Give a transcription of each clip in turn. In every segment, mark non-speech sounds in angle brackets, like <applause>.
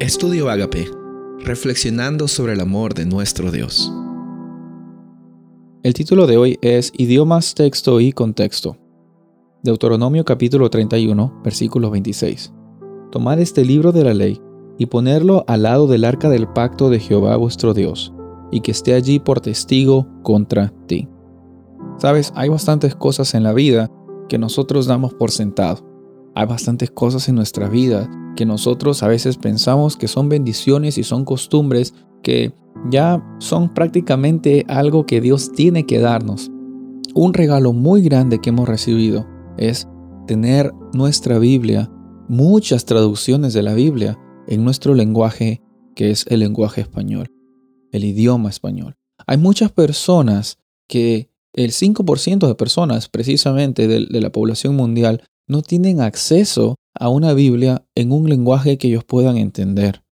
Estudio Agape, reflexionando sobre el amor de nuestro Dios. El título de hoy es Idiomas, texto y contexto. Deuteronomio capítulo 31, versículo 26. Tomad este libro de la ley y ponerlo al lado del arca del pacto de Jehová vuestro Dios, y que esté allí por testigo contra ti. Sabes, hay bastantes cosas en la vida que nosotros damos por sentado. Hay bastantes cosas en nuestra vida que nosotros a veces pensamos que son bendiciones y son costumbres que ya son prácticamente algo que Dios tiene que darnos. Un regalo muy grande que hemos recibido es tener nuestra Biblia, muchas traducciones de la Biblia en nuestro lenguaje que es el lenguaje español, el idioma español. Hay muchas personas que el 5% de personas precisamente de, de la población mundial no tienen acceso a una Biblia en un lenguaje que ellos puedan entender.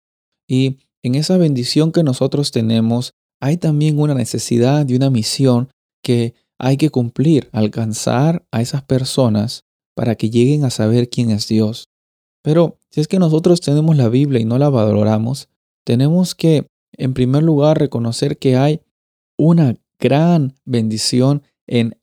Y en esa bendición que nosotros tenemos, hay también una necesidad y una misión que hay que cumplir, alcanzar a esas personas para que lleguen a saber quién es Dios. Pero si es que nosotros tenemos la Biblia y no la valoramos, tenemos que, en primer lugar, reconocer que hay una gran bendición en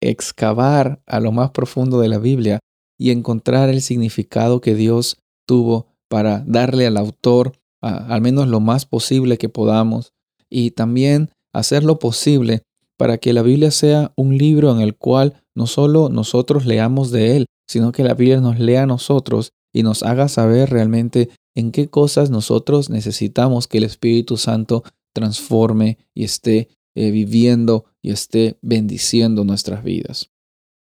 excavar a lo más profundo de la Biblia y encontrar el significado que Dios tuvo para darle al autor al menos lo más posible que podamos y también hacer lo posible para que la Biblia sea un libro en el cual no solo nosotros leamos de él, sino que la Biblia nos lea a nosotros y nos haga saber realmente en qué cosas nosotros necesitamos que el Espíritu Santo transforme y esté eh, viviendo y esté bendiciendo nuestras vidas.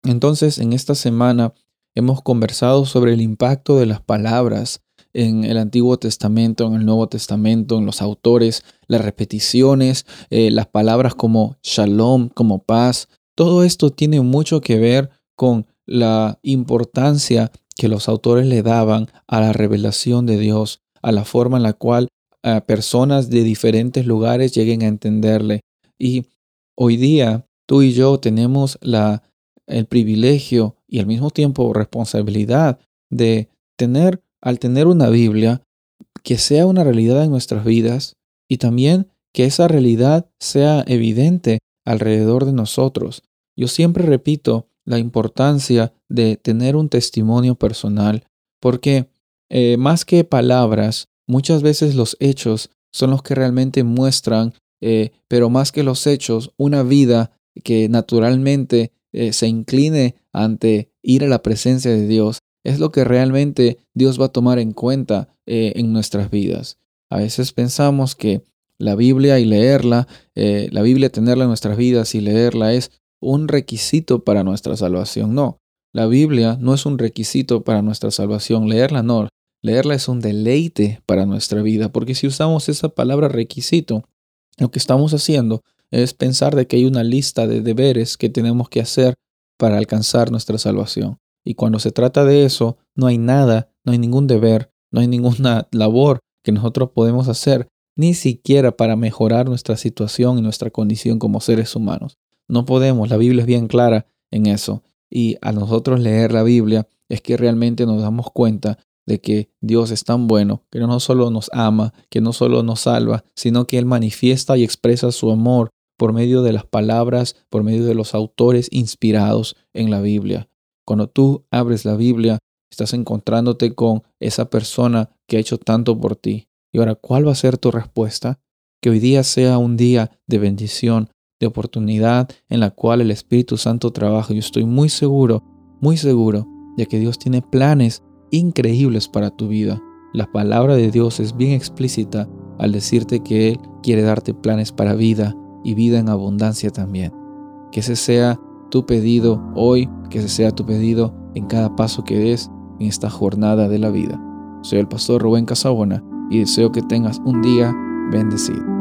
Entonces, en esta semana Hemos conversado sobre el impacto de las palabras en el Antiguo Testamento, en el Nuevo Testamento, en los autores, las repeticiones, eh, las palabras como shalom, como paz. Todo esto tiene mucho que ver con la importancia que los autores le daban a la revelación de Dios, a la forma en la cual eh, personas de diferentes lugares lleguen a entenderle. Y hoy día tú y yo tenemos la el privilegio y al mismo tiempo responsabilidad de tener, al tener una Biblia, que sea una realidad en nuestras vidas y también que esa realidad sea evidente alrededor de nosotros. Yo siempre repito la importancia de tener un testimonio personal, porque eh, más que palabras, muchas veces los hechos son los que realmente muestran, eh, pero más que los hechos, una vida que naturalmente eh, se incline ante ir a la presencia de Dios, es lo que realmente Dios va a tomar en cuenta eh, en nuestras vidas. A veces pensamos que la Biblia y leerla, eh, la Biblia tenerla en nuestras vidas y leerla es un requisito para nuestra salvación. No, la Biblia no es un requisito para nuestra salvación. Leerla no, leerla es un deleite para nuestra vida, porque si usamos esa palabra requisito, lo que estamos haciendo es pensar de que hay una lista de deberes que tenemos que hacer para alcanzar nuestra salvación. Y cuando se trata de eso, no hay nada, no hay ningún deber, no hay ninguna <laughs> labor que nosotros podemos hacer, ni siquiera para mejorar nuestra situación y nuestra condición como seres humanos. No podemos, la Biblia es bien clara en eso. Y a nosotros leer la Biblia es que realmente nos damos cuenta de que Dios es tan bueno, que no solo nos ama, que no solo nos salva, sino que Él manifiesta y expresa su amor por medio de las palabras, por medio de los autores inspirados en la Biblia. Cuando tú abres la Biblia, estás encontrándote con esa persona que ha hecho tanto por ti. Y ahora, ¿cuál va a ser tu respuesta? Que hoy día sea un día de bendición, de oportunidad en la cual el Espíritu Santo trabaja. Yo estoy muy seguro, muy seguro de que Dios tiene planes increíbles para tu vida. La palabra de Dios es bien explícita al decirte que Él quiere darte planes para vida y vida en abundancia también. Que ese sea tu pedido hoy, que ese sea tu pedido en cada paso que des en esta jornada de la vida. Soy el pastor Rubén Casabona y deseo que tengas un día bendecido.